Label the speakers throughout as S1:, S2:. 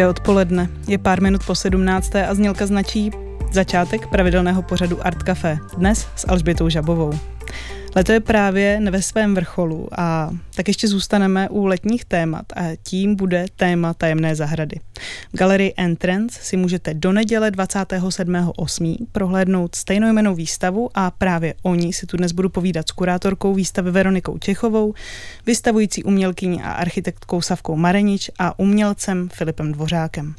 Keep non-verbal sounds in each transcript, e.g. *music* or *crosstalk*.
S1: Hezké odpoledne. Je pár minut po 17. a znělka značí začátek pravidelného pořadu Art Café. Dnes s Alžbětou Žabovou. Leto je právě ve svém vrcholu a tak ještě zůstaneme u letních témat a tím bude téma tajemné zahrady. V galerii Entrance si můžete do neděle 27.8. prohlédnout stejnojmenou výstavu a právě o ní si tu dnes budu povídat s kurátorkou výstavy Veronikou Čechovou, vystavující umělkyní a architektkou Savkou Marenič a umělcem Filipem Dvořákem.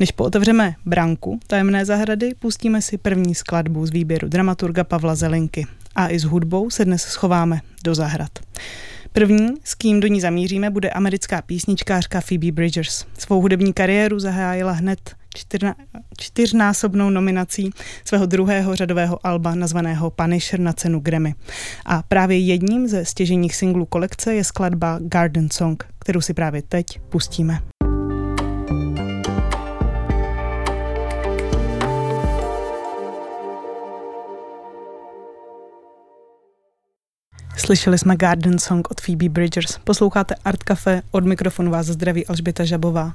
S1: Než pootevřeme branku tajemné zahrady, pustíme si první skladbu z výběru dramaturga Pavla Zelinky a i s hudbou se dnes schováme do zahrad. První, s kým do ní zamíříme, bude americká písničkářka Phoebe Bridgers. Svou hudební kariéru zahájila hned čtyřnásobnou nominací svého druhého řadového alba nazvaného Punisher na cenu Grammy. A právě jedním ze stěženích singlů kolekce je skladba Garden Song, kterou si právě teď pustíme. Slyšeli jsme Garden Song od Phoebe Bridgers. Posloucháte Art Cafe, od mikrofonu vás zdraví Alžběta Žabová.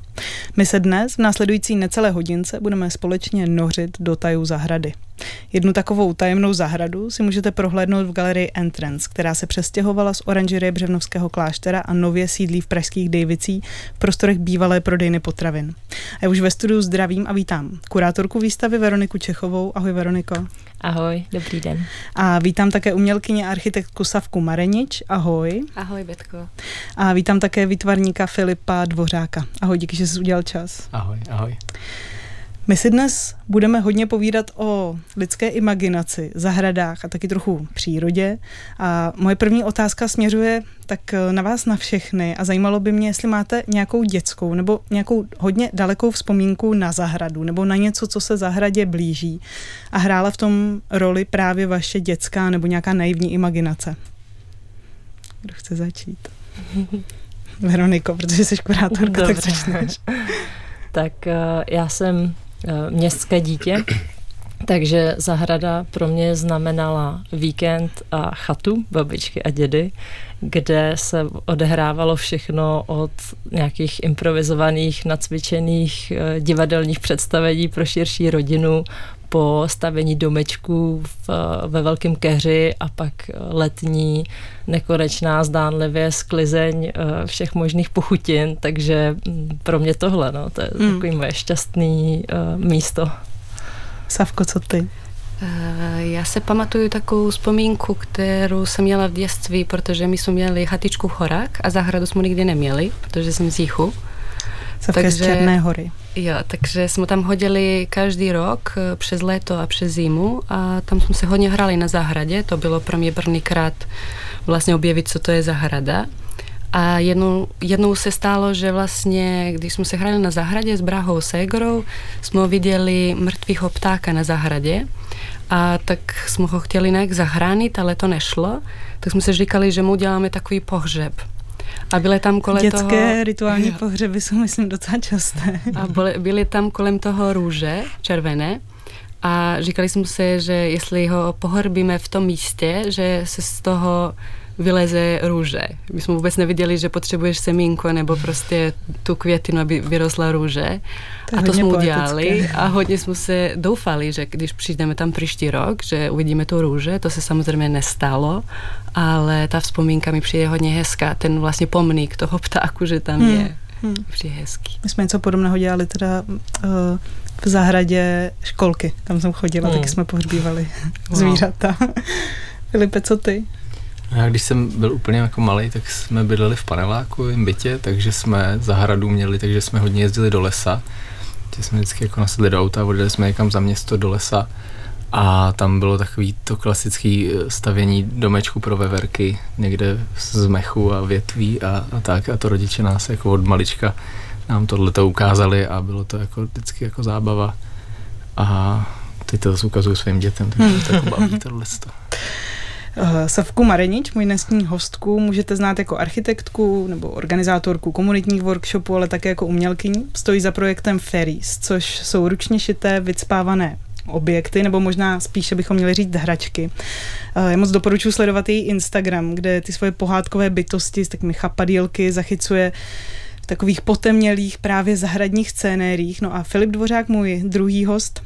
S1: My se dnes v následující necelé hodince budeme společně nořit do tajů zahrady. Jednu takovou tajemnou zahradu si můžete prohlédnout v galerii Entrance, která se přestěhovala z oranžerie Břevnovského kláštera a nově sídlí v pražských Dejvicí v prostorech bývalé prodejny potravin. A já už ve studiu zdravím a vítám kurátorku výstavy Veroniku Čechovou. Ahoj Veroniko.
S2: Ahoj, dobrý den.
S1: A vítám také umělkyně architektku Savku Marenič. Ahoj.
S3: Ahoj, Betko.
S1: A vítám také výtvarníka Filipa Dvořáka. Ahoj, díky, že jsi udělal čas.
S4: Ahoj, ahoj.
S1: My si dnes budeme hodně povídat o lidské imaginaci, zahradách a taky trochu přírodě. A moje první otázka směřuje tak na vás na všechny a zajímalo by mě, jestli máte nějakou dětskou nebo nějakou hodně dalekou vzpomínku na zahradu nebo na něco, co se zahradě blíží a hrála v tom roli právě vaše dětská nebo nějaká naivní imaginace. Kdo chce začít? *laughs* Veroniko, protože jsi kurátorka, tak začneš.
S2: tak uh, já jsem Eh, městské dítě, takže zahrada pro mě znamenala víkend a chatu babičky a dědy, kde se odehrávalo všechno od nějakých improvizovaných, nacvičených eh, divadelních představení pro širší rodinu po stavení domečků v, ve Velkém keři a pak letní nekonečná zdánlivě sklizeň eh, všech možných pochutin, takže mm, pro mě tohle, no, to je mm. takový moje šťastný uh, místo.
S1: Savko, co ty?
S3: Eh, já se pamatuju takovou vzpomínku, kterou jsem měla v dětství, protože my jsme měli chatičku v horách a zahradu jsme nikdy neměli, protože jsem z Jichu.
S1: takže, z Černé hory.
S3: Jo, takže jsme tam hodili každý rok eh, přes léto a přes zimu a tam jsme se hodně hrali na zahradě. To bylo pro mě prvníkrát vlastně objevit, co to je zahrada. A jednou, jednou se stalo, že vlastně, když jsme se hrali na zahradě s Brahou Segorou, jsme viděli mrtvého ptáka na zahradě a tak jsme ho chtěli nějak zahránit, ale to nešlo. Tak jsme se říkali, že mu uděláme takový pohřeb. A byly tam kolem
S1: Dětské
S3: toho...
S1: Dětské rituální *laughs* pohřeby jsou, myslím, docela časté.
S3: A byly, byly tam kolem toho růže červené a říkali jsme si, že jestli ho pohrbíme v tom místě, že se z toho vyleze růže. My jsme vůbec neviděli, že potřebuješ semínko nebo prostě tu květinu, aby vyrostla růže. To a to jsme udělali a hodně jsme se doufali, že když přijdeme tam příští rok, že uvidíme tu růže, to se samozřejmě nestalo, ale ta vzpomínka mi přijde hodně hezká, ten vlastně pomník toho ptáku, že tam hmm. je. Hmm. Přijde hezký.
S1: My jsme něco podobného dělali teda uh, v zahradě školky, tam jsem chodila, hmm. taky jsme pohřbívali wow. zvířata. *laughs* Filipe, co ty?
S4: Já když jsem byl úplně jako malý, tak jsme bydleli v paneláku, v bytě, takže jsme zahradu měli, takže jsme hodně jezdili do lesa. Takže jsme vždycky jako nasedli do auta, odjeli jsme někam za město do lesa a tam bylo takový to klasické eh, stavění domečku pro veverky, někde z mechu a větví a, a tak. A to rodiče nás jako od malička nám tohle to ukázali a bylo to jako vždycky jako zábava. A teď to zase ukazuju svým dětem, takže to jako baví tohle. *laughs*
S1: Eh, Savku Marenič, můj dnešní hostku, můžete znát jako architektku nebo organizátorku komunitních workshopů, ale také jako umělkyni. Stojí za projektem Ferries, což jsou ručně šité, vycpávané objekty, nebo možná spíše bychom měli říct hračky. Eh, já moc doporučuji sledovat její Instagram, kde ty svoje pohádkové bytosti s takovými chapadílky zachycuje takových potemnělých právě zahradních scénériích. No a Filip Dvořák, můj druhý host,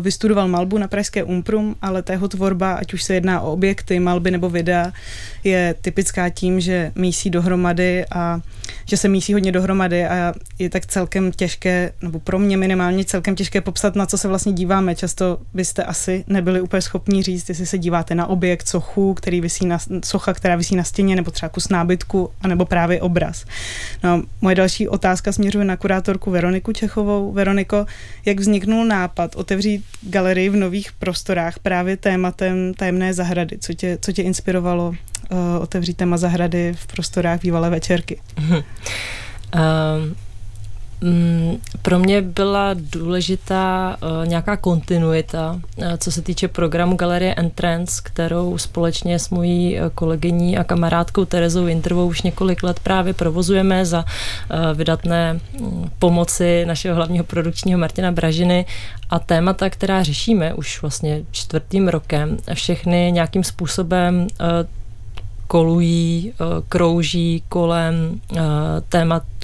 S1: vystudoval malbu na Pražské Umprum, ale tého tvorba, ať už se jedná o objekty, malby nebo videa, je typická tím, že mísí dohromady a že se mísí hodně dohromady a je tak celkem těžké, nebo pro mě minimálně celkem těžké popsat, na co se vlastně díváme. Často byste asi nebyli úplně schopni říct, jestli se díváte na objekt, sochu, který vysí na, socha, která vysí na stěně, nebo třeba kus nábytku, anebo právě obraz. No, moje další otázka směřuje na kurátorku Veroniku Čechovou. Veroniko, jak vzniknul nápad otevřít galerii v nových prostorách právě tématem tajemné zahrady? Co tě, co tě inspirovalo uh, otevřít téma zahrady v prostorách bývalé večerky? Uh,
S2: Mm, pro mě byla důležitá uh, nějaká kontinuita, uh, co se týče programu Galerie Entrance, kterou společně s mojí uh, kolegyní a kamarádkou Terezou Winterovou už několik let právě provozujeme za vydatné um, pomoci našeho hlavního produkčního Martina Bražiny. A témata, která řešíme už vlastně čtvrtým rokem, všechny nějakým způsobem kolují, eh, krouží kolem eh,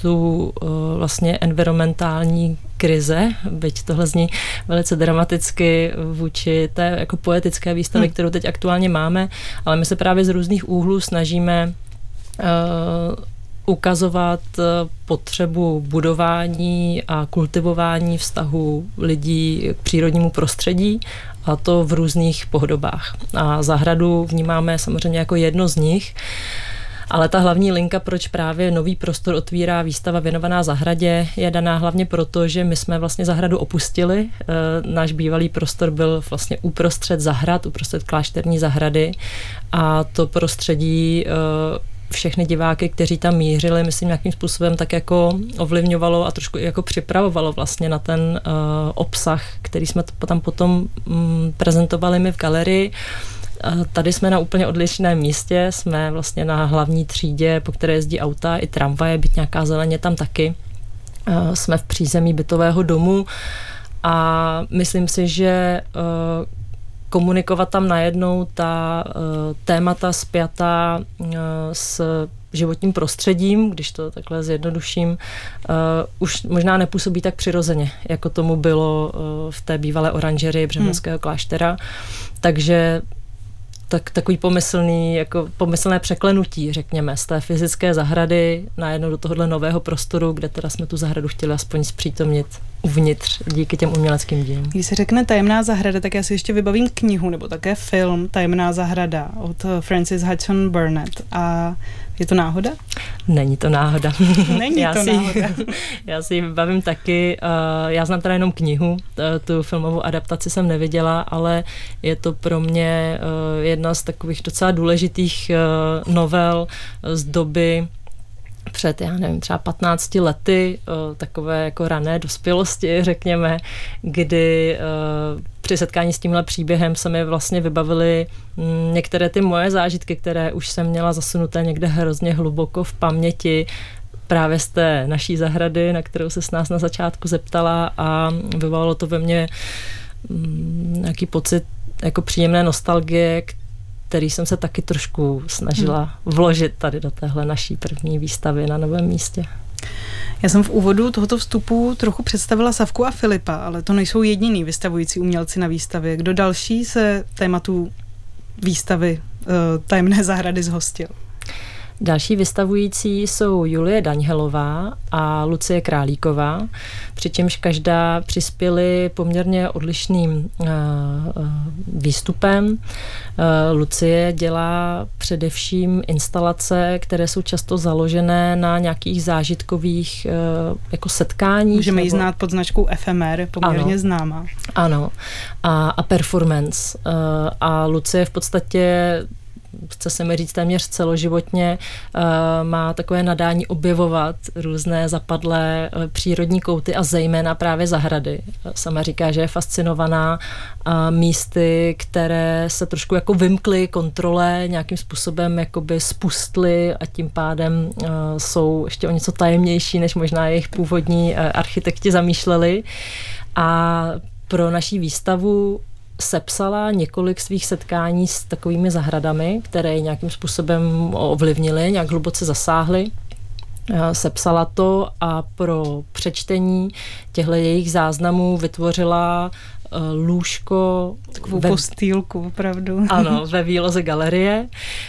S2: tématu eh, vlastně environmentální krize, byť tohle zní velice dramaticky vůči té jako poetické výstavy, hmm. kterou teď aktuálně máme, ale my se právě z různých úhlů snažíme ukazovat potřebu budování a kultivování vztahu lidí k přírodnímu prostředí a to v různých pohodobách. A zahradu vnímáme samozřejmě jako jedno z nich. Ale ta hlavní linka, proč právě nový prostor otvírá výstava věnovaná zahradě, je daná hlavně proto, že my jsme vlastně zahradu opustili. E, náš bývalý prostor byl vlastně uprostřed zahrad, uprostřed klášterní zahrady a to prostředí e, všechny diváky, kteří tam mířili, myslím, nějakým způsobem tak jako ovlivňovalo a trošku jako připravovalo vlastně na ten uh, obsah, který jsme tam potom um, prezentovali my v galerii. Tady jsme na úplně odlišném místě, jsme vlastně na hlavní třídě, po které jezdí auta i tramvaje, byť nějaká zeleně tam taky. Jsme v přízemí bytového domu a myslím si, že komunikovat tam najednou ta uh, témata spjatá uh, s životním prostředím, když to takhle zjednoduším, uh, už možná nepůsobí tak přirozeně, jako tomu bylo uh, v té bývalé oranžerii Břemenského hmm. kláštera. Takže tak, takový pomyslný, jako pomyslné překlenutí, řekněme, z té fyzické zahrady najednou do tohohle nového prostoru, kde teda jsme tu zahradu chtěli aspoň zpřítomnit uvnitř díky těm uměleckým dílům.
S1: Když se řekne Tajemná zahrada, tak já si ještě vybavím knihu nebo také film Tajemná zahrada od Francis Hudson Burnett. A je to náhoda?
S2: Není to náhoda. *laughs*
S1: Není já to si, náhoda. *laughs*
S2: já si bavím taky, uh, já znám teda jenom knihu, tu filmovou adaptaci jsem neviděla, ale je to pro mě uh, jedna z takových docela důležitých uh, novel z doby před, já nevím, třeba 15 lety, takové jako rané dospělosti, *laughs* řekněme, kdy při setkání s tímhle příběhem se mi vlastně vybavily mm, některé ty moje zážitky, které už jsem měla zasunuté někde hrozně hluboko v paměti, právě z té naší zahrady, na kterou se s nás na začátku zeptala a vyvolalo to ve mně mm, nějaký pocit jako příjemné nostalgie, který jsem se taky trošku snažila hmm. vložit tady do téhle naší první výstavy na novém místě.
S1: Já jsem v úvodu tohoto vstupu trochu představila Savku a Filipa, ale to nejsou jediný vystavující umělci na výstavě. Kdo další se tématu výstavy uh, tajemné zahrady zhostil?
S2: Další vystavující jsou Julie Daňhelová a Lucie Králíková, přičemž každá přispěli poměrně odlišným uh, výstupem. Uh, Lucie dělá především instalace, které jsou často založené na nějakých zážitkových jako setkáních.
S1: Můžeme ji znát pod značkou FMR, poměrně ano, známá.
S2: Ano, a, a performance. A Lucie v podstatě chce se mi říct téměř celoživotně, eh, má takové nadání objevovat různé zapadlé eh, přírodní kouty a zejména právě zahrady. Sama říká, že je fascinovaná eh, místy, které se trošku jako vymkly kontrole, nějakým způsobem jakoby spustly a tím pádem jsou ještě o něco tajemnější, než možná jejich původní architekti zamýšleli. A pro naší výstavu sepsala několik svých setkání s takovými zahradami, které nějakým způsobem ovlivnily, nějak hluboce zasáhly. sepsala to a pro přečtení těchto jejich záznamů vytvořila Eh, lůžko.
S1: Takovou ve, postýlku, opravdu. *laughs*
S2: Ano, *laughs* ve výloze galerie,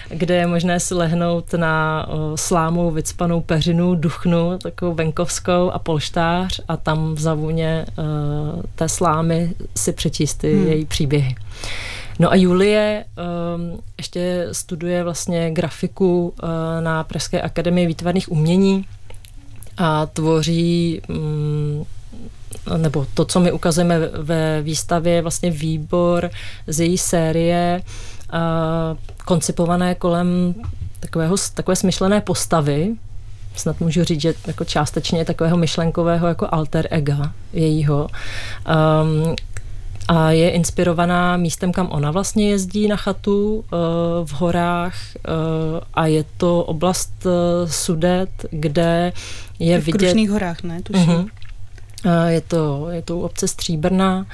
S2: kde je možné si lehnout na o, slámu vycpanou peřinu, duchnu, takovou venkovskou a polštář a tam v zavůně eh, té slámy si přečíst ty hmm. její příběhy. No a Julie um, ještě studuje vlastně grafiku uh, na Pražské akademii výtvarných umění a tvoří um, nebo to, co my ukazujeme ve výstavě, je vlastně výbor z její série koncipované kolem takového, takové smyšlené postavy, snad můžu říct, že jako částečně takového myšlenkového jako alter ega jejího. Um, a je inspirovaná místem, kam ona vlastně jezdí na chatu uh, v horách uh, a je to oblast uh, Sudet, kde je
S1: v
S2: vidět...
S1: V horách, ne? Tuším. Uh-huh.
S2: Je to, je to u obce Stříbrná,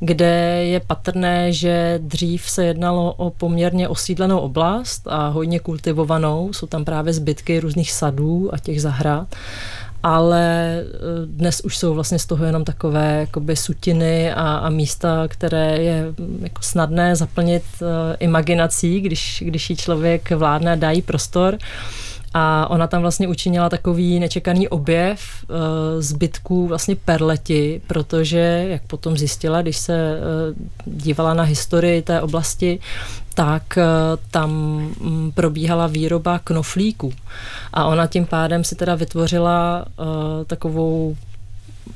S2: kde je patrné, že dřív se jednalo o poměrně osídlenou oblast a hodně kultivovanou. Jsou tam právě zbytky různých sadů a těch zahrad ale e, dnes už jsou vlastně z toho jenom takové jakoby sutiny a, a místa, které je jako snadné zaplnit uh, imaginací, když, když jí člověk vládne a dá jí prostor. Uh, a ona tam vlastně učinila takový nečekaný objev uh, zbytků vlastně perleti, protože, jak potom zjistila, když se uh, dívala na historii té oblasti, tak uh, tam um, probíhala výroba knoflíků. A ona tím pádem si teda vytvořila uh, takovou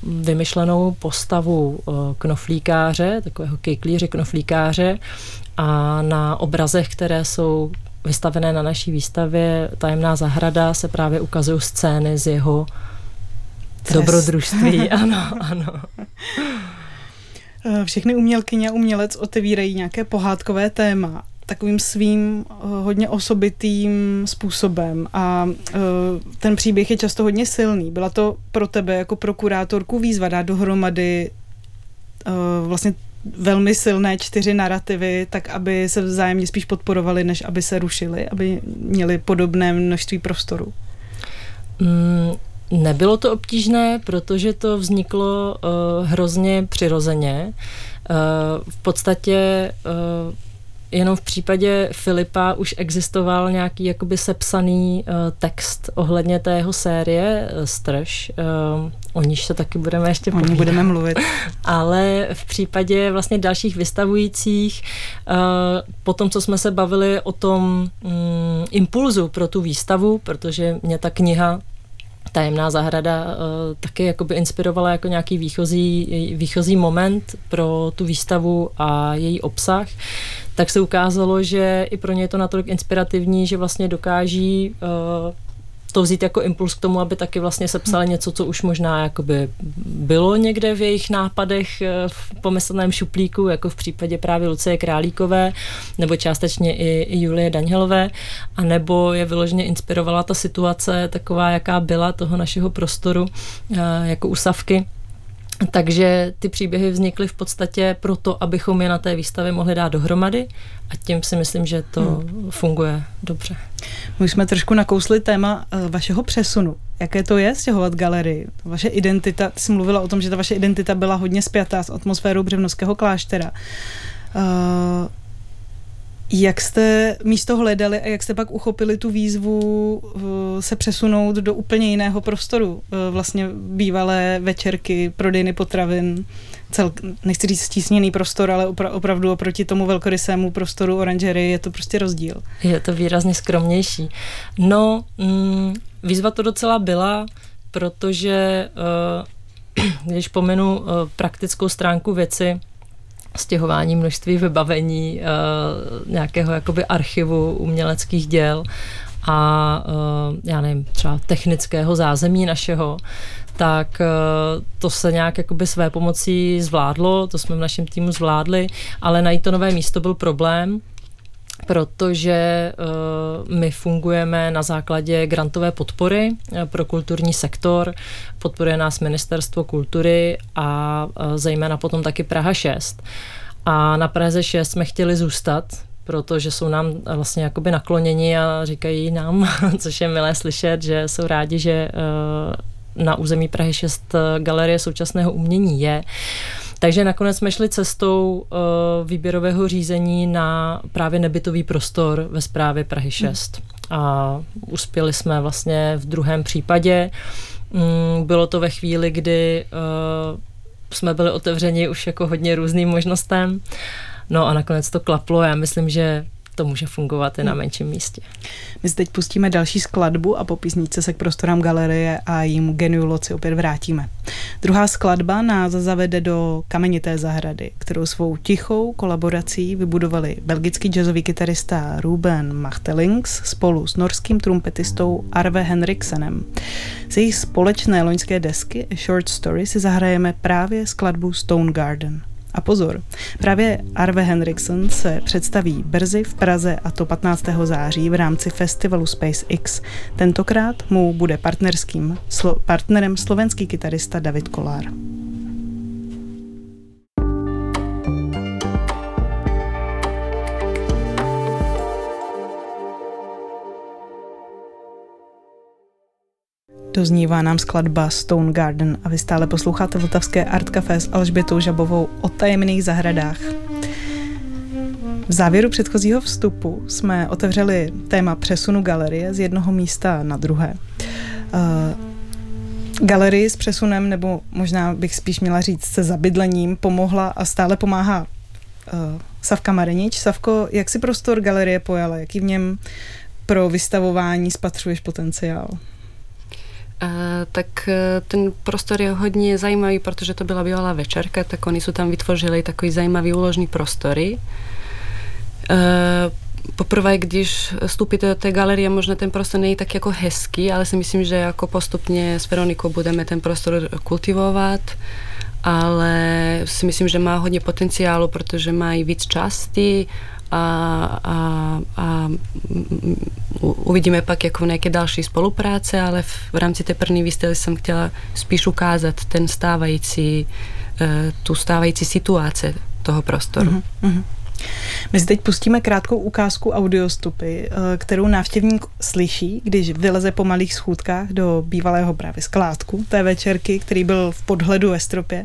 S2: vymyšlenou postavu knoflíkáře, takového kejklíře knoflíkáře a na obrazech, které jsou vystavené na naší výstavě Tajemná zahrada se právě ukazují scény z jeho Tres. dobrodružství. *laughs* ano, ano.
S1: Eh, všechny umělkyně a umělec otevírají nějaké pohádkové téma takovým svým eh, hodně osobitým způsobem a eh, ten příběh je často hodně silný. Byla to pro tebe jako prokurátorku výzva dát dohromady vlastně velmi silné čtyři narrativy, tak aby se vzájemně spíš podporovali, než aby se rušili, aby měli podobné množství prostoru?
S2: Mm, nebylo to obtížné, protože to vzniklo uh, hrozně přirozeně. Uh, v podstatě uh, jenom v případě Filipa už existoval nějaký jakoby sepsaný uh, text ohledně té jeho série uh, Strž, uh, o níž se taky budeme ještě
S1: povídat. budeme mluvit. *laughs*
S2: Ale v případě vlastně dalších vystavujících, uh, po tom, co jsme se bavili o tom um, impulzu pro tu výstavu, protože mě ta kniha Tajemná zahrada uh, taky jakoby inspirovala jako nějaký výchozí, výchozí moment pro tu výstavu a její obsah, tak se ukázalo, že i pro ně je to natolik inspirativní, že vlastně dokáží uh, to vzít jako impuls k tomu, aby taky vlastně sepsali něco, co už možná jakoby bylo někde v jejich nápadech eh, v pomyslném šuplíku, jako v případě právě Lucie Králíkové, nebo částečně i, i Julie Daňhelové, a nebo je vyloženě inspirovala ta situace taková, jaká byla toho našeho prostoru eh, jako usavky takže ty příběhy vznikly v podstatě proto, abychom je na té výstavě mohli dát dohromady a tím si myslím, že to hmm. funguje dobře.
S1: My jsme trošku nakousli téma uh, vašeho přesunu. Jaké to je stěhovat galerii? Vaše identita, ty jsi mluvila o tom, že ta vaše identita byla hodně spjatá s atmosférou Břevnovského kláštera. Uh, jak jste místo hledali a jak jste pak uchopili tu výzvu eh, se přesunout do úplně jiného prostoru? Eh, vlastně bývalé večerky, prodejny potravin, cel, nechci říct stísněný prostor, ale opra, opravdu oproti tomu velkorysému prostoru oranžery je to prostě rozdíl.
S2: Je to výrazně skromnější. No, mm, výzva to docela byla, protože uh, *clears throat* když pomenu praktickou stránku věci, stěhování množství vybavení, uh, nějakého jakoby archivu uměleckých děl a uh, já nevím, třeba technického zázemí našeho, tak uh, to se nějak jakoby své pomocí zvládlo, to jsme v našem týmu zvládli, ale najít to nové místo byl problém, protože uh, my fungujeme na základě grantové podpory uh, pro kulturní sektor. Podporuje nás Ministerstvo kultury a uh, zejména potom taky Praha 6. A na Praze 6 jsme chtěli zůstat, protože jsou nám vlastně jakoby nakloněni a říkají nám, *laughs* což je milé slyšet, že jsou rádi, že na území Prahy 6 galerie současného umění je. Takže nakonec jsme šli cestou uh, výběrového řízení na právě nebytový prostor ve správě Prahy 6. Hmm. A uspěli jsme vlastně v druhém případě. Mm, bylo to ve chvíli, kdy uh, jsme byli otevřeni už jako hodně různým možnostem. No a nakonec to klaplo. Já myslím, že to může fungovat i na hmm. menším místě.
S1: My si teď pustíme další skladbu a po písničce se k prostorám galerie a jímu geniu Loci opět vrátíme. Druhá skladba nás zavede do kamenité zahrady, kterou svou tichou kolaborací vybudovali belgický jazzový kytarista Ruben Machtelings spolu s norským trumpetistou Arve Henriksenem. Z jejich společné loňské desky A Short Story si zahrajeme právě skladbu Stone Garden. A pozor, právě Arve Henriksen se představí brzy v Praze a to 15. září v rámci festivalu SpaceX. Tentokrát mu bude partnerským, slo, partnerem slovenský kytarista David Kolár. Doznívá nám skladba Stone Garden a vy stále posloucháte Vltavské Art Café s Alžbětou Žabovou o tajemných zahradách. V závěru předchozího vstupu jsme otevřeli téma přesunu galerie z jednoho místa na druhé. Uh, galerii s přesunem, nebo možná bych spíš měla říct se zabydlením, pomohla a stále pomáhá uh, Savka Marenič. Savko, jak si prostor galerie pojala? Jaký v něm pro vystavování spatřuješ potenciál?
S3: Tak e, ten prostor je hodně zajímavý, protože to byla bývalá večerka, tak oni jsou tam vytvořili takový zajímavý úložný prostory. E, poprvé, když vstupíte do té galerie, možná ten prostor není tak jako hezký, ale si myslím, že jako postupně s Veronikou budeme ten prostor kultivovat ale si myslím, že má hodně potenciálu, protože má i víc části a, a, a uvidíme pak jako nějaké další spolupráce, ale v, v rámci té první výstavy jsem chtěla spíš ukázat ten stávající, e, tu stávající situace toho prostoru. Mm-hmm.
S1: My si teď pustíme krátkou ukázku audiostupy, eh, kterou návštěvník slyší, když vyleze po malých schůdkách do bývalého právě skládku té večerky, který byl v podhledu ve stropě.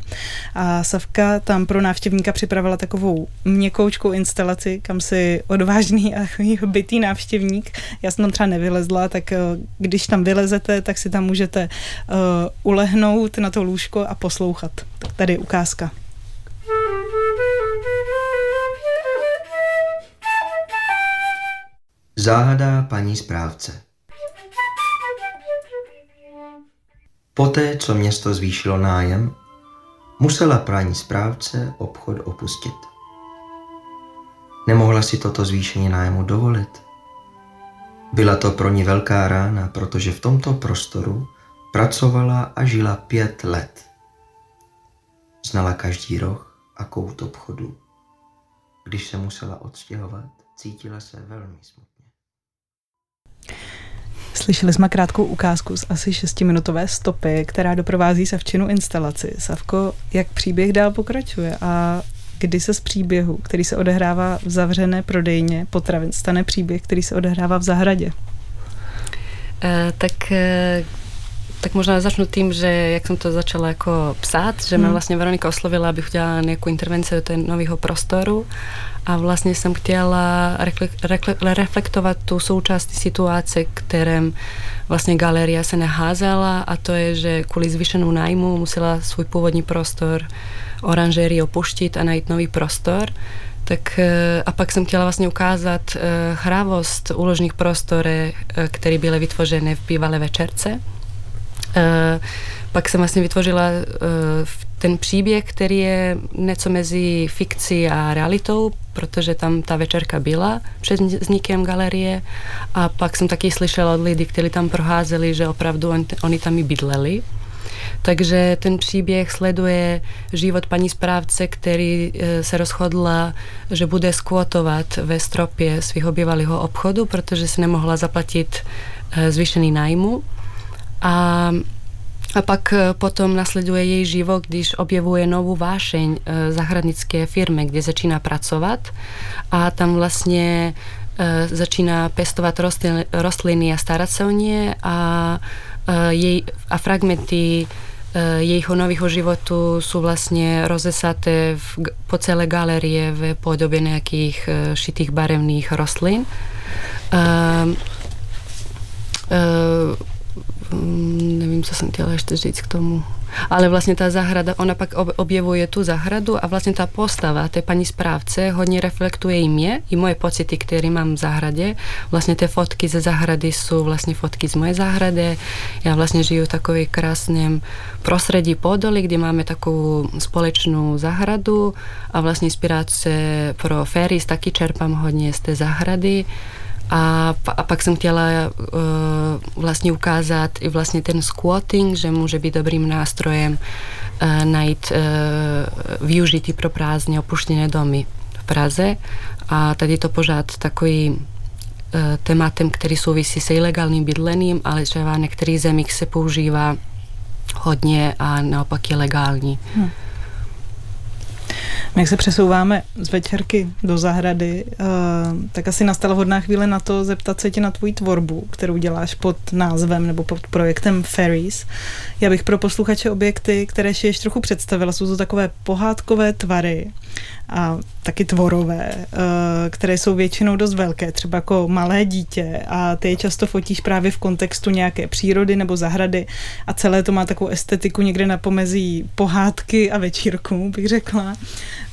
S1: A Savka tam pro návštěvníka připravila takovou měkoučkou instalaci, kam si odvážný a *laughs* bytý návštěvník, já jsem tam třeba nevylezla, tak eh, když tam vylezete, tak si tam můžete uh, ulehnout na to lůžko a poslouchat. Tak tady ukázka.
S5: Záhada paní správce Poté, co město zvýšilo nájem, musela paní správce obchod opustit. Nemohla si toto zvýšení nájmu dovolit. Byla to pro ní velká rána, protože v tomto prostoru pracovala a žila pět let. Znala každý roh a kout obchodu. Když se musela odstěhovat, cítila se velmi smutně.
S1: Slyšeli jsme krátkou ukázku z asi šestiminutové stopy, která doprovází Savčinu instalaci. Savko, jak příběh dál pokračuje a kdy se z příběhu, který se odehrává v zavřené prodejně potravin, stane příběh, který se odehrává v zahradě?
S3: Uh, tak uh tak možná začnu tím, že jak jsem to začala jako psát, že hmm. mě vlastně Veronika oslovila, abych udělala nějakou intervenci do toho nového prostoru a vlastně jsem chtěla reflektovat tu součástí situace, kterém vlastně galeria se naházela a to je, že kvůli zvýšenou nájmu musela svůj původní prostor oranžérii opuštit a najít nový prostor. Tak eh, a pak jsem chtěla vlastně ukázat eh, hravost úložných prostor, eh, které byly vytvořeny v bývalé večerce. Pak jsem vlastně vytvořila ten příběh, který je něco mezi fikcí a realitou, protože tam ta večerka byla před vznikem galerie a pak jsem taky slyšela od lidí, kteří tam proházeli, že opravdu on, oni tam i bydleli. Takže ten příběh sleduje život paní správce, který e, se rozhodla, že bude skvotovat ve stropě svého bývalého obchodu, protože si nemohla zaplatit zvýšený nájmu. A A pak e, potom nasleduje jej život, když objevuje novou vášeň e, zahradnické firmy, kde začíná pracovat a tam vlastně e, začíná pestovat rostliny, rostliny a starat se o ně a, jej, a fragmenty jejího nového životu jsou vlastně rozesaté v, po celé galerie v podobě nějakých šitých barevných rostlin. Uh, uh, nevím, co jsem chtěla ještě říct k tomu. Ale vlastně ta zahrada, ona pak objevuje tu zahradu a vlastně ta postava té paní správce hodně reflektuje i mě, i moje pocity, které mám v zahradě. Vlastně ty fotky ze zahrady jsou vlastně fotky z moje zahrady. Já vlastně žiju v takovém krásném prostředí Podoli, kde máme takovou společnou zahradu a vlastně inspirace pro ferries taky čerpám hodně z té zahrady. A, a pak jsem chtěla uh, vlastně ukázat i vlastně ten squatting, že může být dobrým nástrojem uh, najít uh, využití pro prázdně opuštěné domy v Praze. A tady to pořád takový uh, tématem, který souvisí se ilegálním bydlením, ale třeba v některých zemích se používá hodně a naopak je legální. Hmm.
S1: Jak se přesouváme z večerky do zahrady, uh, tak asi nastala vhodná chvíle na to zeptat se tě na tvoji tvorbu, kterou děláš pod názvem nebo pod projektem Ferries. Já bych pro posluchače objekty, které šiješ trochu představila, jsou to takové pohádkové tvary a taky tvorové, uh, které jsou většinou dost velké, třeba jako malé dítě a ty je často fotíš právě v kontextu nějaké přírody nebo zahrady a celé to má takovou estetiku někde na pomezí pohádky a večírku, bych řekla.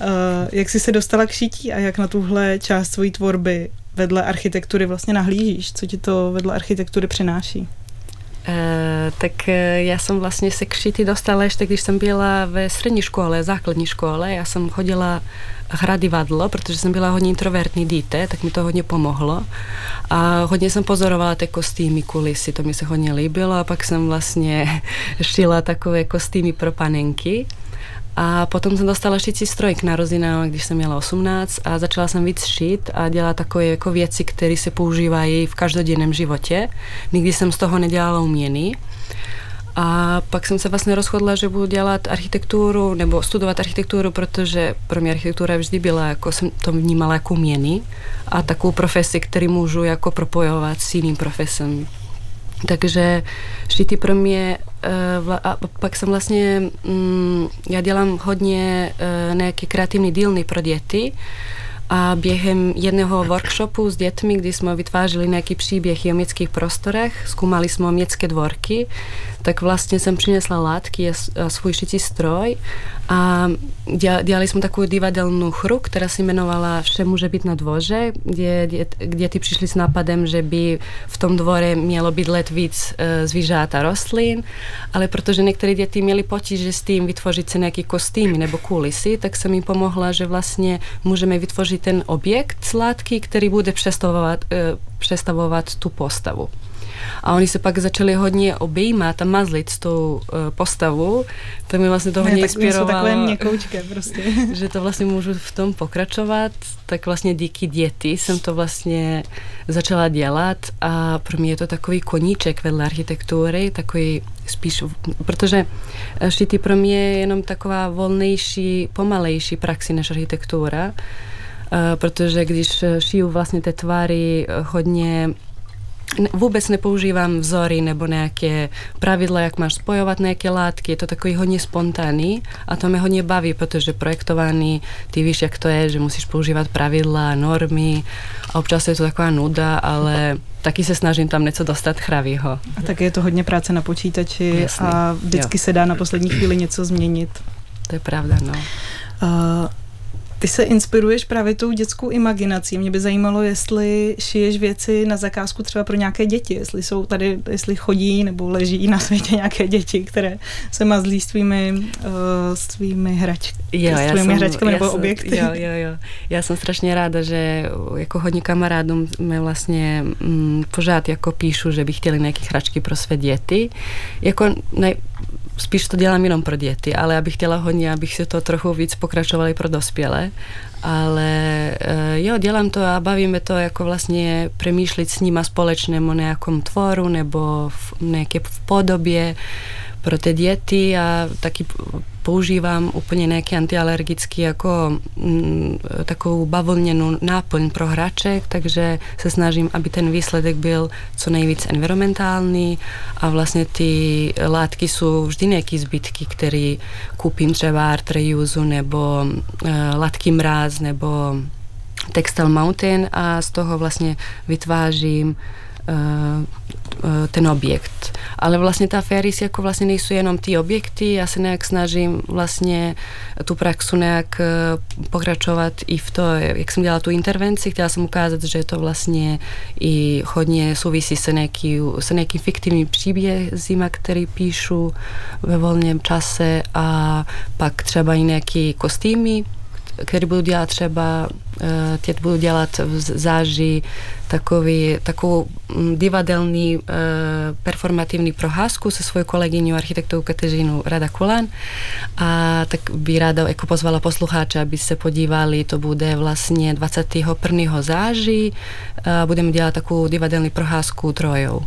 S1: Eh, jak jsi se dostala k šití a jak na tuhle část své tvorby vedle architektury vlastně nahlížíš? Co ti to vedle architektury přináší?
S3: Uh, tak uh, já jsem vlastně se k dostala ještě, když jsem byla ve střední škole, základní škole. Já jsem chodila hrát divadlo, protože jsem byla hodně introvertní dítě, tak mi to hodně pomohlo. A hodně jsem pozorovala ty kostýmy, kulisy, to mi se hodně líbilo. A pak jsem vlastně *laughs* šila takové kostýmy pro panenky. A potom jsem dostala šicí stroj k narozeninám, když jsem měla 18 a začala jsem víc šít a dělat takové jako věci, které se používají v každodenném životě. Nikdy jsem z toho nedělala umění. A pak jsem se vlastně rozhodla, že budu dělat architekturu nebo studovat architekturu, protože pro mě architektura vždy byla, jako jsem to vnímala jako umění a takovou profesi, který můžu jako propojovat s jiným profesem. Takže šity pro mě, eh, a pak jsem vlastně, mm, já dělám hodně eh, nějaké kreativní dílny pro děti, a během jedného workshopu s dětmi, kdy jsme vytvářeli nějaký příběh o městských prostorech, zkoumali jsme městské dvorky, tak vlastně jsem přinesla látky a svůj šicí stroj a dělali jsme takovou divadelnou hru, která se jmenovala Vše může být na dvoře, kde, děti přišli s nápadem, že by v tom dvore mělo být let víc e, zvířat a rostlin, ale protože některé děti měly potíže s tím vytvořit si nějaký kostýmy nebo kulisy, tak jsem jim pomohla, že vlastně můžeme vytvořit ten objekt z látky, který bude představovat, e, představovat tu postavu. A oni se pak začali hodně objímat a mazlit s tou uh, postavou. To mi vlastně to hodně inspirovalo.
S1: takové měkoučké prostě. *laughs*
S3: že to vlastně můžu v tom pokračovat. Tak vlastně díky děti jsem to vlastně začala dělat a pro mě je to takový koníček vedle architektury, takový spíš, protože šity pro mě je jenom taková volnější, pomalejší praxi než architektura, protože když šiju vlastně ty tvary hodně vůbec nepoužívám vzory nebo nějaké pravidla, jak máš spojovat nějaké látky. Je to takový hodně spontánní a to mě hodně baví, protože projektovaný, ty víš, jak to je, že musíš používat pravidla, normy a občas je to taková nuda, ale taky se snažím tam něco dostat chravýho.
S1: A tak je to hodně práce na počítači Jasný. a vždycky jo. se dá na poslední chvíli něco změnit.
S3: To je pravda, no. Uh,
S1: ty se inspiruješ právě tou dětskou imaginací. Mě by zajímalo, jestli šiješ věci na zakázku třeba pro nějaké děti, jestli jsou tady, jestli chodí nebo leží na světě nějaké děti, které se mazlí s tvými, uh, s tvými hračkami, jo, s tvými hračkami nebo jsem, objekty.
S3: Jo, jo, jo. Já jsem strašně ráda, že jako hodně kamarádům mě vlastně mm, pořád jako píšu, že by chtěli nějaké hračky pro své děti. Jako nej, spíš to dělám jenom pro děti, ale já bych chtěla hodně, abych se to trochu víc pokračovali pro dospělé. Ale uh, jo, dělám to a bavíme to jako vlastně přemýšlet s nima společně o nějakom tvoru nebo v nějaké podobě, pro ty děti a taky používám úplně nějaký antialergický jako mm, takovou bavlněnou náplň pro hraček, takže se snažím, aby ten výsledek byl co nejvíc environmentální a vlastně ty látky jsou vždy nějaké zbytky, které koupím třeba Reuse nebo uh, látky mráz nebo Textile Mountain a z toho vlastně vytvářím ten objekt. Ale vlastně ta Ferris jako vlastně nejsou jenom ty objekty, já se nějak snažím vlastně tu praxu nějak pokračovat i v to, jak jsem dělala tu intervenci, chtěla jsem ukázat, že to vlastně i hodně souvisí se nějaký, se nějakým fiktivním příbězima, který píšu ve volném čase a pak třeba i nějaký kostýmy, který budu dělat třeba, eh, teď budu dělat v záži takový, takovou mm, divadelní eh, performativní proházku se svou kolegyní architektou Kateřinou Rada Kulan a tak by ráda jako pozvala posluchače, aby se podívali, to bude vlastně 21. září budeme dělat takovou divadelní proházku trojou.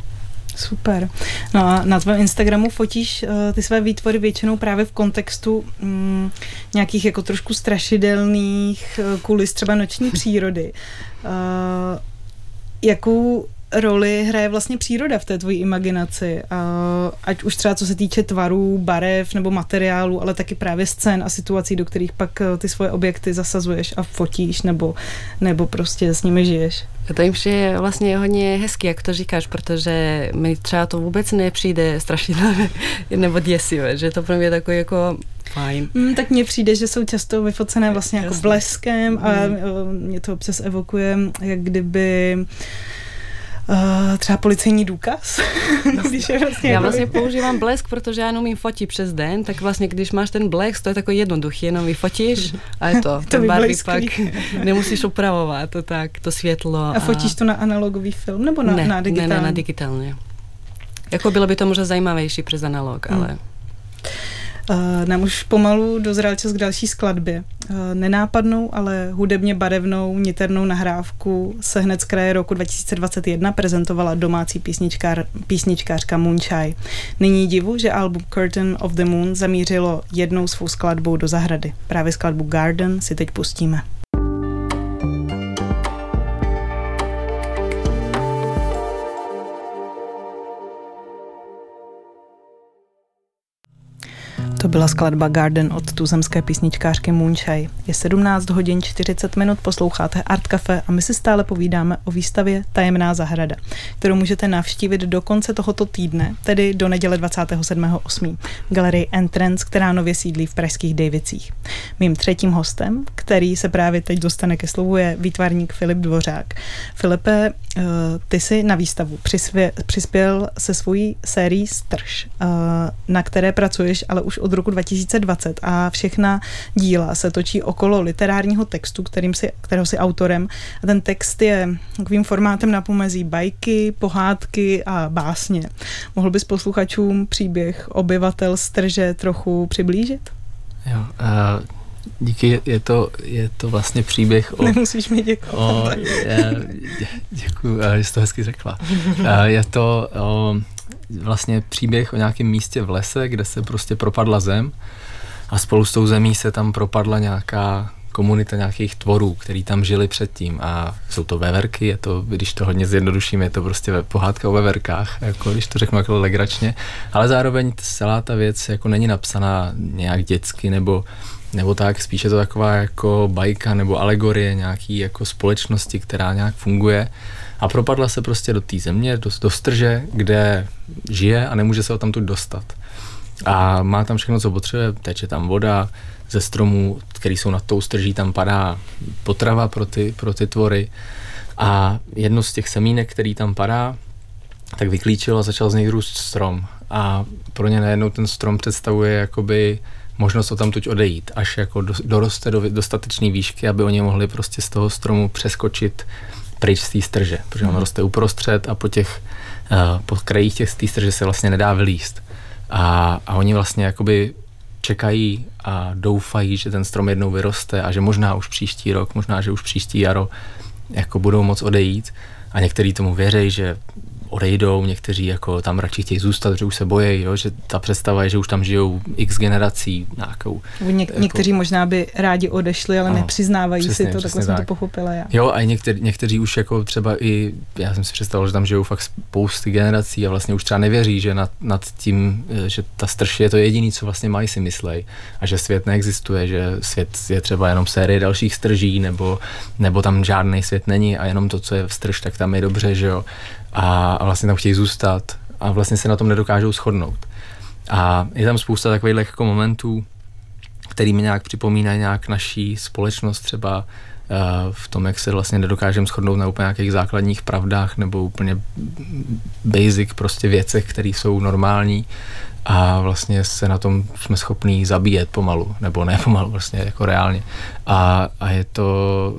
S1: Super. No a na tvém Instagramu fotíš uh, ty své výtvory většinou právě v kontextu um, nějakých jako trošku strašidelných uh, kulis třeba noční přírody. Uh, jakou roli hraje vlastně příroda v té tvojí imaginaci, ať už třeba co se týče tvarů, barev nebo materiálu, ale taky právě scén a situací, do kterých pak ty svoje objekty zasazuješ a fotíš nebo, nebo prostě s nimi žiješ.
S3: To jim je vlastně hodně hezký, jak to říkáš, protože mi třeba to vůbec nepřijde strašidelné nebo děsivé, že to pro mě takový jako fajn.
S1: Mm, tak mně přijde, že jsou často vyfocené vlastně jako bleskem a mm. mě to občas evokuje, jak kdyby Uh, třeba policejní důkaz. *laughs*
S3: když je vlastně já vlastně používám blesk, protože já umím fotit přes den, tak vlastně když máš ten blesk, to je takový jednoduchý, jenom vyfotíš a je to. *laughs* to barvy pak *laughs* nemusíš upravovat, to tak, to světlo.
S1: A, a fotíš to na analogový film nebo na,
S3: ne,
S1: na digitální?
S3: Ne, ne, na digitálně. Jako bylo by to možná zajímavější přes analog, hmm. ale...
S1: Uh, nám už pomalu dozrál čas k další skladbě. Uh, nenápadnou, ale hudebně barevnou, niternou nahrávku se hned z kraje roku 2021 prezentovala domácí písničkár, písničkářka Moonchai. Není divu, že album Curtain of the Moon zamířilo jednou svou skladbou do zahrady. Právě skladbu Garden si teď pustíme. To byla skladba Garden od tuzemské písničkářky Moonshine. Je 17 hodin 40 minut, posloucháte Art Cafe a my si stále povídáme o výstavě Tajemná zahrada, kterou můžete navštívit do konce tohoto týdne, tedy do neděle 27.8. v galerii Entrance, která nově sídlí v pražských Davicích. Mým třetím hostem, který se právě teď dostane ke slovu, je výtvarník Filip Dvořák. Filipe, eh, ty si na výstavu přispěl se svojí sérií Strž, eh, na které pracuješ ale už od od roku 2020 a všechna díla se točí okolo literárního textu, kterým si, kterého si autorem. A ten text je takovým formátem na pomezí bajky, pohádky a básně. Mohl bys posluchačům příběh obyvatel Strže trochu přiblížit?
S4: Jo, uh... Díky, je to, je to vlastně příběh o...
S1: Nemusíš mi děkovat.
S4: děkuji, že jsi to hezky řekla. Je to o vlastně příběh o nějakém místě v lese, kde se prostě propadla zem a spolu s tou zemí se tam propadla nějaká komunita nějakých tvorů, který tam žili předtím. A jsou to veverky, je to, když to hodně zjednoduším, je to prostě pohádka o veverkách, jako když to řeknu jako legračně, ale zároveň celá ta věc jako není napsaná nějak dětsky nebo nebo tak, spíše to taková jako bajka nebo alegorie nějaký jako společnosti, která nějak funguje a propadla se prostě do té země, do, do strže, kde žije a nemůže se tam tu dostat. A má tam všechno, co potřebuje, teče tam voda, ze stromů, který jsou nad tou strží, tam padá potrava pro ty, pro ty tvory. A jedno z těch semínek, který tam padá, tak vyklíčil a začal z něj růst strom. A pro ně najednou ten strom představuje jakoby možnost o tam tuď odejít, až jako doroste do dostatečné výšky, aby oni mohli prostě z toho stromu přeskočit pryč z té strže, protože on mm. roste uprostřed a po těch, uh, po krajích těch té strže se vlastně nedá vylíst. A, a oni vlastně jakoby čekají a doufají, že ten strom jednou vyroste a že možná už příští rok, možná, že už příští jaro jako budou moc odejít a někteří tomu věří, že odejdou, někteří jako tam radši chtějí zůstat, že už se bojí, jo, že ta představa je, že už tam žijou x generací nějakou.
S1: Něk- jako, někteří možná by rádi odešli, ale ano, nepřiznávají přesně, si to, takhle jsem tak. to pochopila já.
S4: Jo, a někteří, někteří už jako třeba i, já jsem si představil, že tam žijou fakt spousty generací a vlastně už třeba nevěří, že nad, nad tím, že ta strž je to jediný, co vlastně mají si myslej a že svět neexistuje, že svět je třeba jenom série dalších strží nebo, nebo tam žádný svět není a jenom to, co je v strž, tak tam je dobře, že jo a, a vlastně tam chtějí zůstat a vlastně se na tom nedokážou shodnout. A je tam spousta takových jako momentů, který mi nějak připomínají nějak naší společnost třeba v tom, jak se vlastně nedokážeme shodnout na úplně nějakých základních pravdách nebo úplně basic prostě věcech, které jsou normální a vlastně se na tom jsme schopní zabíjet pomalu, nebo ne *laughs* pomalu, vlastně jako reálně. A, a je to,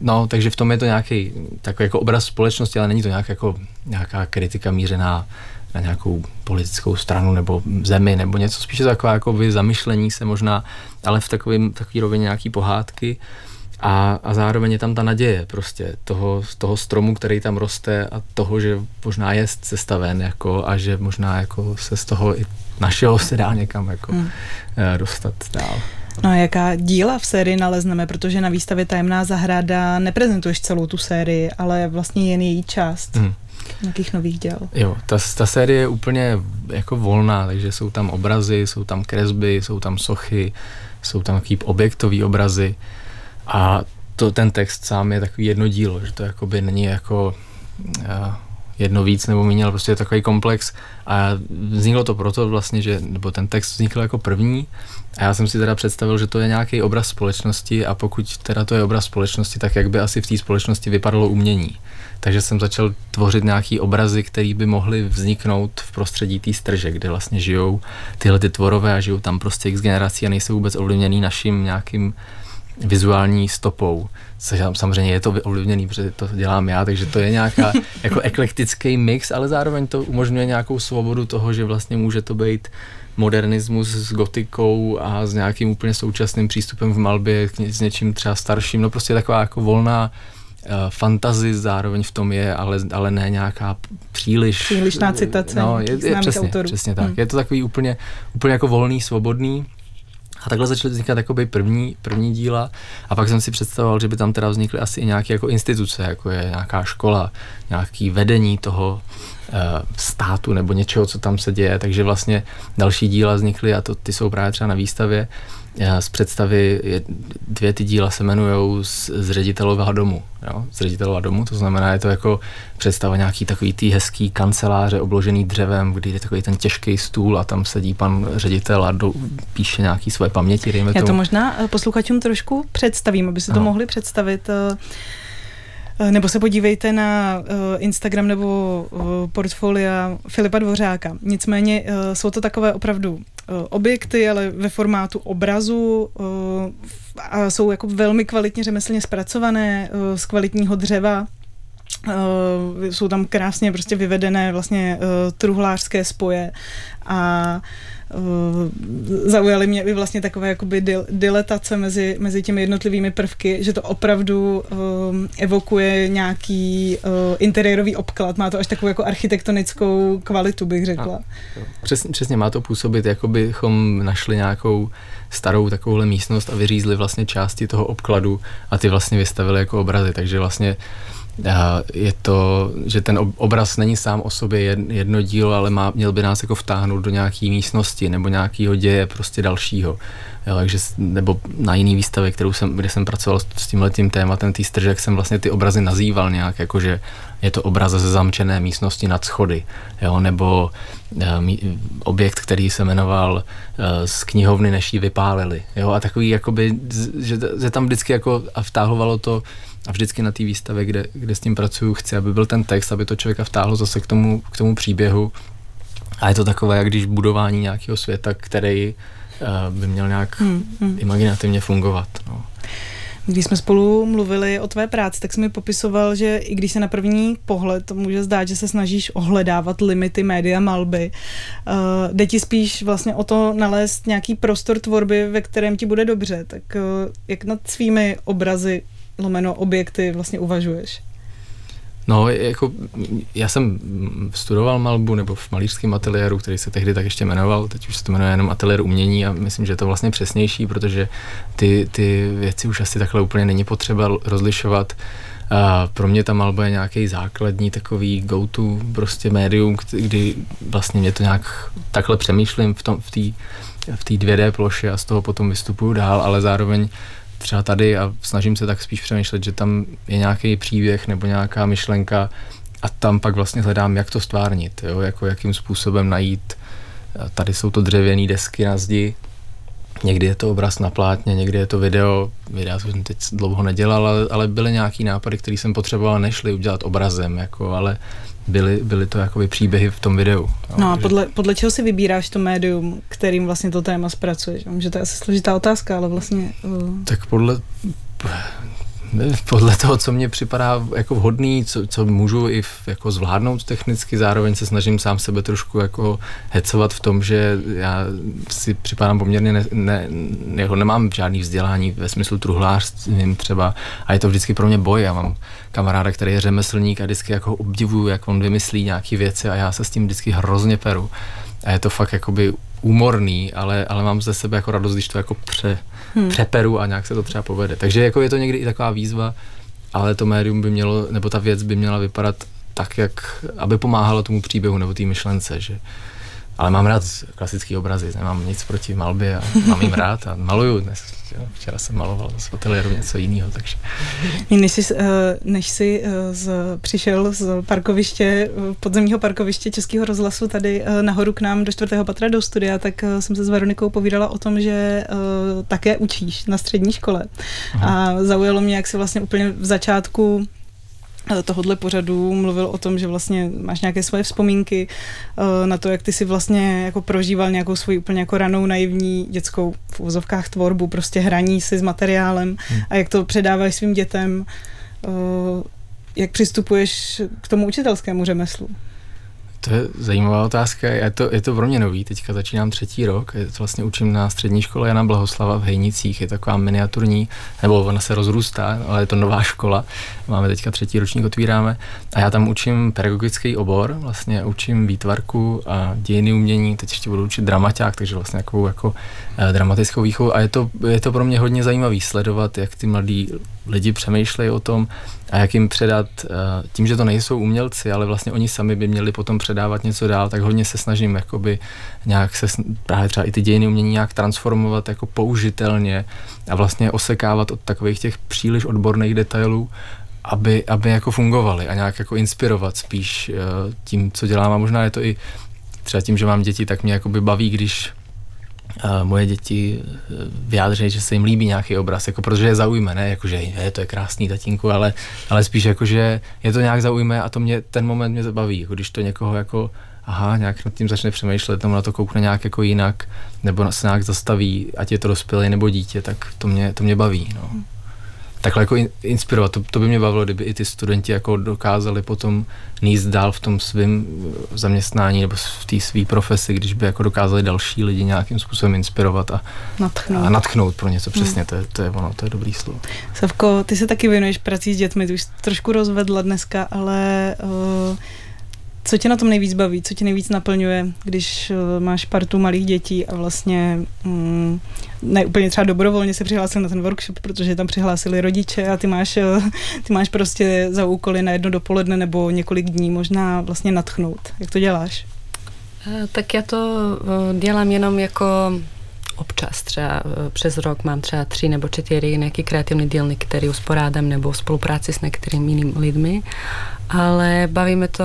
S4: no, takže v tom je to nějaký takový jako obraz společnosti, ale není to nějak jako, nějaká kritika mířená na nějakou politickou stranu nebo zemi nebo něco, spíše takové jako zamyšlení se možná, ale v takovém takový rovině nějaký pohádky. A, a zároveň je tam ta naděje prostě toho, toho stromu, který tam roste a toho, že možná je sestaven jako a že možná jako se z toho i našeho se dá někam jako hmm. Eh, dostat dál.
S1: No a jaká díla v sérii nalezneme, protože na výstavě Tajemná zahrada neprezentuješ celou tu sérii, ale vlastně jen její část. Hmm. Jakých nových děl?
S4: Jo, ta, ta série je úplně jako volná, takže jsou tam obrazy, jsou tam kresby, jsou tam sochy, jsou tam takový objektový obrazy a to, ten text sám je takový jedno dílo, že to jakoby není jako uh, jedno víc nebo méně, ale prostě je takový komplex a vzniklo to proto vlastně, že, nebo ten text vznikl jako první a já jsem si teda představil, že to je nějaký obraz společnosti a pokud teda to je obraz společnosti, tak jak by asi v té společnosti vypadalo umění. Takže jsem začal tvořit nějaký obrazy, které by mohly vzniknout v prostředí té strže, kde vlastně žijou tyhle ty tvorové a žijou tam prostě x generací a nejsou vůbec ovlivněný naším nějakým vizuální stopou. Což samozřejmě je to ovlivněný, protože to dělám já, takže to je nějaká *laughs* jako eklektický mix, ale zároveň to umožňuje nějakou svobodu toho, že vlastně může to být modernismus s gotikou a s nějakým úplně současným přístupem v malbě, s něčím třeba starším, no prostě taková jako volná uh, fantazi zároveň v tom je, ale, ale ne nějaká příliš...
S1: Přílišná citace
S4: no, je, je, přesně, autorů. přesně tak. Hmm. Je to takový úplně, úplně jako volný, svobodný, a takhle začaly vznikat jakoby první, první díla. A pak jsem si představoval, že by tam teda vznikly asi i nějaké jako instituce, jako je nějaká škola, nějaký vedení toho uh, státu nebo něčeho, co tam se děje, takže vlastně další díla vznikly a to ty jsou právě třeba na výstavě z představy dvě ty díla se jmenují z, z ředitelového domu. Jo? Z ředitelového domu, to znamená, je to jako představa nějaký takový tý hezký kanceláře obložený dřevem, kdy je takový ten těžký stůl a tam sedí pan ředitel a do, píše nějaký svoje paměti.
S1: Já to tomu. možná eh, posluchačům trošku představím, aby si to no. mohli představit. Eh, nebo se podívejte na uh, Instagram nebo uh, portfolia Filipa Dvořáka. Nicméně jsou to takové opravdu objekty, ale ve formátu obrazu a jsou jako velmi kvalitně řemeslně zpracované z kvalitního dřeva. Uh, jsou tam krásně prostě vyvedené vlastně uh, truhlářské spoje a Eh, zaujaly mě i vlastně takové jakoby dil, diletace mezi, mezi těmi jednotlivými prvky, že to opravdu um, evokuje nějaký uh, interiérový obklad, má to až takovou jako architektonickou kvalitu, bych řekla.
S4: Přesně, přesně, má to působit, jako bychom našli nějakou starou takovouhle místnost a vyřízli vlastně části toho obkladu a ty vlastně vystavili jako obrazy, takže vlastně je to, že ten obraz není sám o sobě jedno dílo, ale má, měl by nás jako vtáhnout do nějaké místnosti nebo nějakého děje prostě dalšího. Jo, takže, nebo na jiný výstavě, kterou jsem, kde jsem pracoval s tímhletím tématem, tý stržek, jsem vlastně ty obrazy nazýval nějak, jako že je to obraz ze zamčené místnosti nad schody, jo, nebo um, objekt, který se jmenoval uh, z knihovny, než ji vypálili, jo, a takový, jakoby, že, že tam vždycky jako a vtáhlovalo to a vždycky na té výstavě, kde, kde s tím pracuju, chci, aby byl ten text, aby to člověka vtáhlo zase k tomu, k tomu příběhu. A je to takové, jak když budování nějakého světa, který uh, by měl nějak hmm, hmm. imaginativně fungovat. No.
S1: Když jsme spolu mluvili o tvé práci, tak jsi mi popisoval, že i když se na první pohled může zdát, že se snažíš ohledávat limity média malby, uh, jde ti spíš vlastně o to nalézt nějaký prostor tvorby, ve kterém ti bude dobře. Tak uh, jak nad svými obrazy lomeno objekty vlastně uvažuješ?
S4: No, jako já jsem studoval malbu nebo v malířském ateliéru, který se tehdy tak ještě jmenoval, teď už se to jmenuje jenom ateliér umění a myslím, že je to vlastně přesnější, protože ty, ty věci už asi takhle úplně není potřeba rozlišovat. A pro mě ta malba je nějaký základní takový go-to prostě médium, kdy vlastně mě to nějak takhle přemýšlím v té v v 2D ploše a z toho potom vystupuju dál, ale zároveň třeba tady a snažím se tak spíš přemýšlet, že tam je nějaký příběh nebo nějaká myšlenka a tam pak vlastně hledám, jak to stvárnit, jo? Jako jakým způsobem najít. Tady jsou to dřevěné desky na zdi, někdy je to obraz na plátně, někdy je to video, videa jsem teď dlouho nedělal, ale, ale byly nějaký nápady, které jsem potřeboval, nešli udělat obrazem, jako, ale byly, byly to jakoby příběhy v tom videu.
S1: Jo, no a podle, podle čeho si vybíráš to médium, kterým vlastně to téma zpracuješ? Že to je asi složitá otázka, ale vlastně... Uh...
S4: Tak podle podle toho, co mě připadá jako vhodný, co, co můžu i v, jako zvládnout technicky, zároveň se snažím sám sebe trošku jako hecovat v tom, že já si připadám poměrně, ne, ne, jako nemám žádný vzdělání ve smyslu truhlářstvím třeba a je to vždycky pro mě boj. Já mám kamaráda, který je řemeslník a vždycky jako obdivuju, jak on vymyslí nějaké věci a já se s tím vždycky hrozně peru. A je to fakt jakoby úmorný, ale, ale mám ze sebe jako radost, když to jako pře, hmm. přeperu a nějak se to třeba povede. Takže jako je to někdy i taková výzva, ale to médium by mělo, nebo ta věc by měla vypadat tak, jak, aby pomáhalo tomu příběhu nebo té myšlence, že ale mám rád klasické obrazy, nemám nic proti malbě a mám jim rád a maluju dnes. Jo. Včera jsem maloval z ateliéru něco jiného, takže.
S1: Než jsi, eh, než jsi eh, z, přišel z parkoviště, eh, podzemního parkoviště Českého rozhlasu tady nahoru k nám do čtvrtého patra do studia, tak jsem se s Veronikou povídala o tom, že také učíš na střední škole. Aha. A zaujalo mě, jak si vlastně úplně v začátku tohohle pořadu mluvil o tom, že vlastně máš nějaké svoje vzpomínky eh, na to, jak ty si vlastně jako prožíval nějakou svoji úplně jako ranou naivní dětskou v úzovkách tvorbu, prostě hraní si s materiálem hmm. a jak to předáváš svým dětem, eh, jak přistupuješ k tomu učitelskému řemeslu.
S4: To je zajímavá otázka. Je to, je to pro mě nový. Teďka začínám třetí rok. Je to vlastně učím na střední škole Jana Blahoslava v Hejnicích. Je taková miniaturní, nebo ona se rozrůstá, ale je to nová škola. Máme teďka třetí ročník, otvíráme. A já tam učím pedagogický obor. Vlastně učím výtvarku a dějiny umění. Teď ještě budu učit dramaťák, takže vlastně takovou jako eh, dramatickou výchovu. A je to, je to pro mě hodně zajímavý sledovat, jak ty mladí lidi přemýšlejí o tom a jak jim předat, eh, tím, že to nejsou umělci, ale vlastně oni sami by měli potom předávat něco dál, tak hodně se snažím jakoby nějak se právě třeba i ty dějiny umění nějak transformovat jako použitelně a vlastně osekávat od takových těch příliš odborných detailů, aby, aby jako fungovaly a nějak jako inspirovat spíš eh, tím, co dělám. A možná je to i třeba tím, že mám děti, tak mě jakoby baví, když moje děti eh, vyjádří, že se jim líbí nějaký obraz, jako protože je zaujme, ne? Jako, že je, to je krásný tatínku, ale, ale spíš jako, že je to nějak zaujme a to mě, ten moment mě zabaví, jako když to někoho jako aha, nějak nad tím začne přemýšlet, nebo na to koukne nějak jako jinak, nebo se nějak zastaví, ať je to dospělý nebo dítě, tak to mě, to mě baví. No takhle jako inspirovat. To, to by mě bavilo, kdyby i ty studenti jako dokázali potom níst dál v tom svém eh, zaměstnání nebo v té své profesi, když by jako dokázali další lidi nějakým způsobem inspirovat a
S1: natchnout,
S4: a natchnout pro něco přesně, hmm. to, je, to je ono, to je dobrý slovo.
S1: Savko, ty se taky věnuješ prací s dětmi, ty už trošku rozvedla dneska, ale uh, co tě na tom nejvíc baví, co tě nejvíc naplňuje, když uh, máš partu malých dětí a vlastně um, ne úplně třeba dobrovolně se přihlásil na ten workshop, protože tam přihlásili rodiče a ty máš, uh, ty máš prostě za úkoly na jedno dopoledne nebo několik dní možná vlastně natchnout. Jak to děláš?
S3: Eh, tak já to dělám jenom jako občas, třeba přes rok mám třeba tři nebo čtyři nějaký kreativní dílny, který usporádám nebo v spolupráci s některými jinými lidmi, ale bavíme to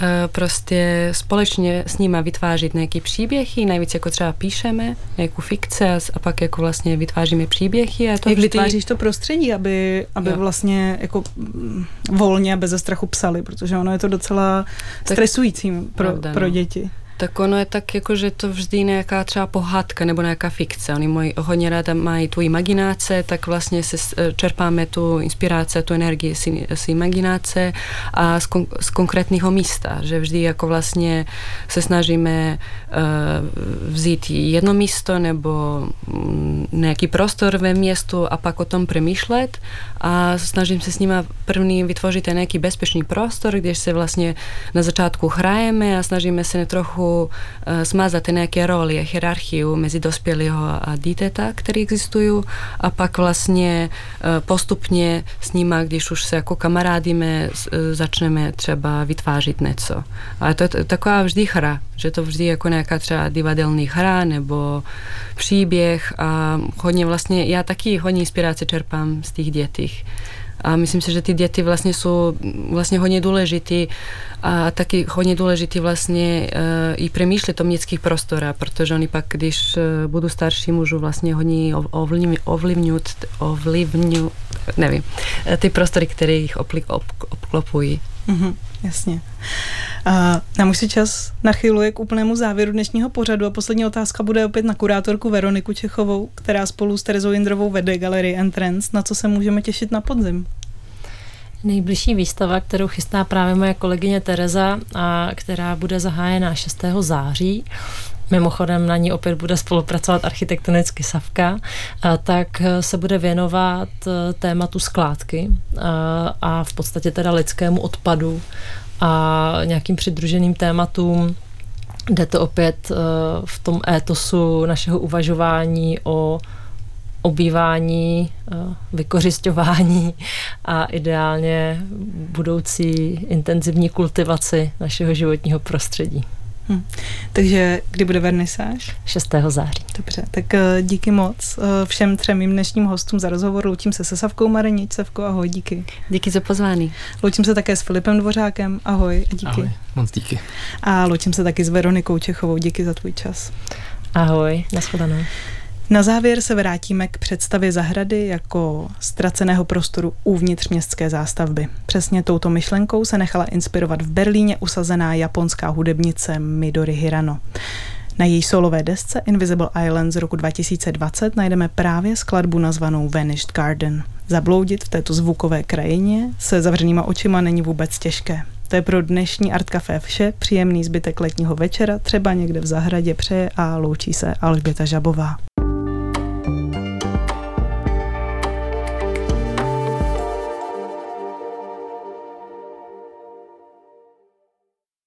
S3: Eh, prostě společně s nima vytvářet nějaký příběhy, nejvíc jako třeba píšeme nějakou fikce a pak jako vlastně vytváříme příběhy. A
S1: to Jak vždy... vytváříš to prostředí, aby, aby vlastně jako mm, volně a bez strachu psali, protože ono je to docela stresující pro, pro děti.
S3: Tak ono je tak, jako, že to vždy nějaká třeba pohádka nebo nějaká fikce. Oni moji, hodně ráda mají tu imaginace, tak vlastně se čerpáme tu inspiraci, tu energii z, z imaginace a z, kon, z konkrétního místa. Že vždy jako vlastně se snažíme uh, vzít jedno místo nebo mm, nějaký prostor ve městu a pak o tom přemýšlet a snažím se s nimi první vytvořit nějaký bezpečný prostor, kde se vlastně na začátku hrajeme a snažíme se trochu uh, smazat nějaké roli a hierarchii mezi dospělého a dítěta, které existují a pak vlastně uh, postupně s nimi, když už se jako kamarádíme, uh, začneme třeba vytvářet něco. A to je taková vždy hra, že to vždy jako nějaká třeba divadelní hra nebo příběh a hodně vlastně, já taky hodně inspirace čerpám z těch dětí. A myslím si, že ty děti vlastně jsou vlastně hodně důležité a taky hodně důležité vlastně uh, i přemýšlet o městských prostorách, protože oni pak, když uh, budou starší, můžou vlastně hodně ovlivňovat, ovlivňovat, nevím, ty prostory, které jich obklopují.
S1: Mm-hmm, jasně. A nám už si čas nachyluje k úplnému závěru dnešního pořadu a poslední otázka bude opět na kurátorku Veroniku Čechovou, která spolu s Terezou Jindrovou vede galerii Entrance. Na co se můžeme těšit na podzim?
S2: Nejbližší výstava, kterou chystá právě moje kolegyně Tereza a která bude zahájena 6. září, Mimochodem na ní opět bude spolupracovat architektonicky Savka, tak se bude věnovat e, tématu skládky a v podstatě teda lidskému odpadu a nějakým přidruženým tématům. Jde to opět v tom étosu našeho uvažování o obývání, vykořišťování a ideálně budoucí intenzivní kultivaci našeho životního prostředí.
S1: Hm. Takže kdy bude vernisáž?
S2: 6. září.
S1: Dobře, tak eh, díky moc eh, všem třem mým dnešním hostům za rozhovor. Loučím se se Savkou Marinič. Savko, ahoj, díky.
S3: Díky za pozvání.
S1: Loučím se také s Filipem Dvořákem. Ahoj, díky.
S4: Ahoj, moc díky.
S1: A loučím se taky s Veronikou Čechovou. Díky za tvůj čas.
S2: Ahoj, nashledanou.
S1: Na závěr se vrátíme k představě zahrady jako ztraceného prostoru uvnitř městské zástavby. Přesně touto myšlenkou se nechala inspirovat v Berlíně usazená japonská hudebnice Midori Hirano. Na její solové desce Invisible Island z roku 2020 najdeme právě skladbu nazvanou Vanished Garden. Zabloudit v této zvukové krajině se zavřenýma očima není vůbec těžké. To je pro dnešní Art Café vše. Příjemný zbytek letního večera, třeba někde v zahradě přeje a loučí se Alžběta Žabová.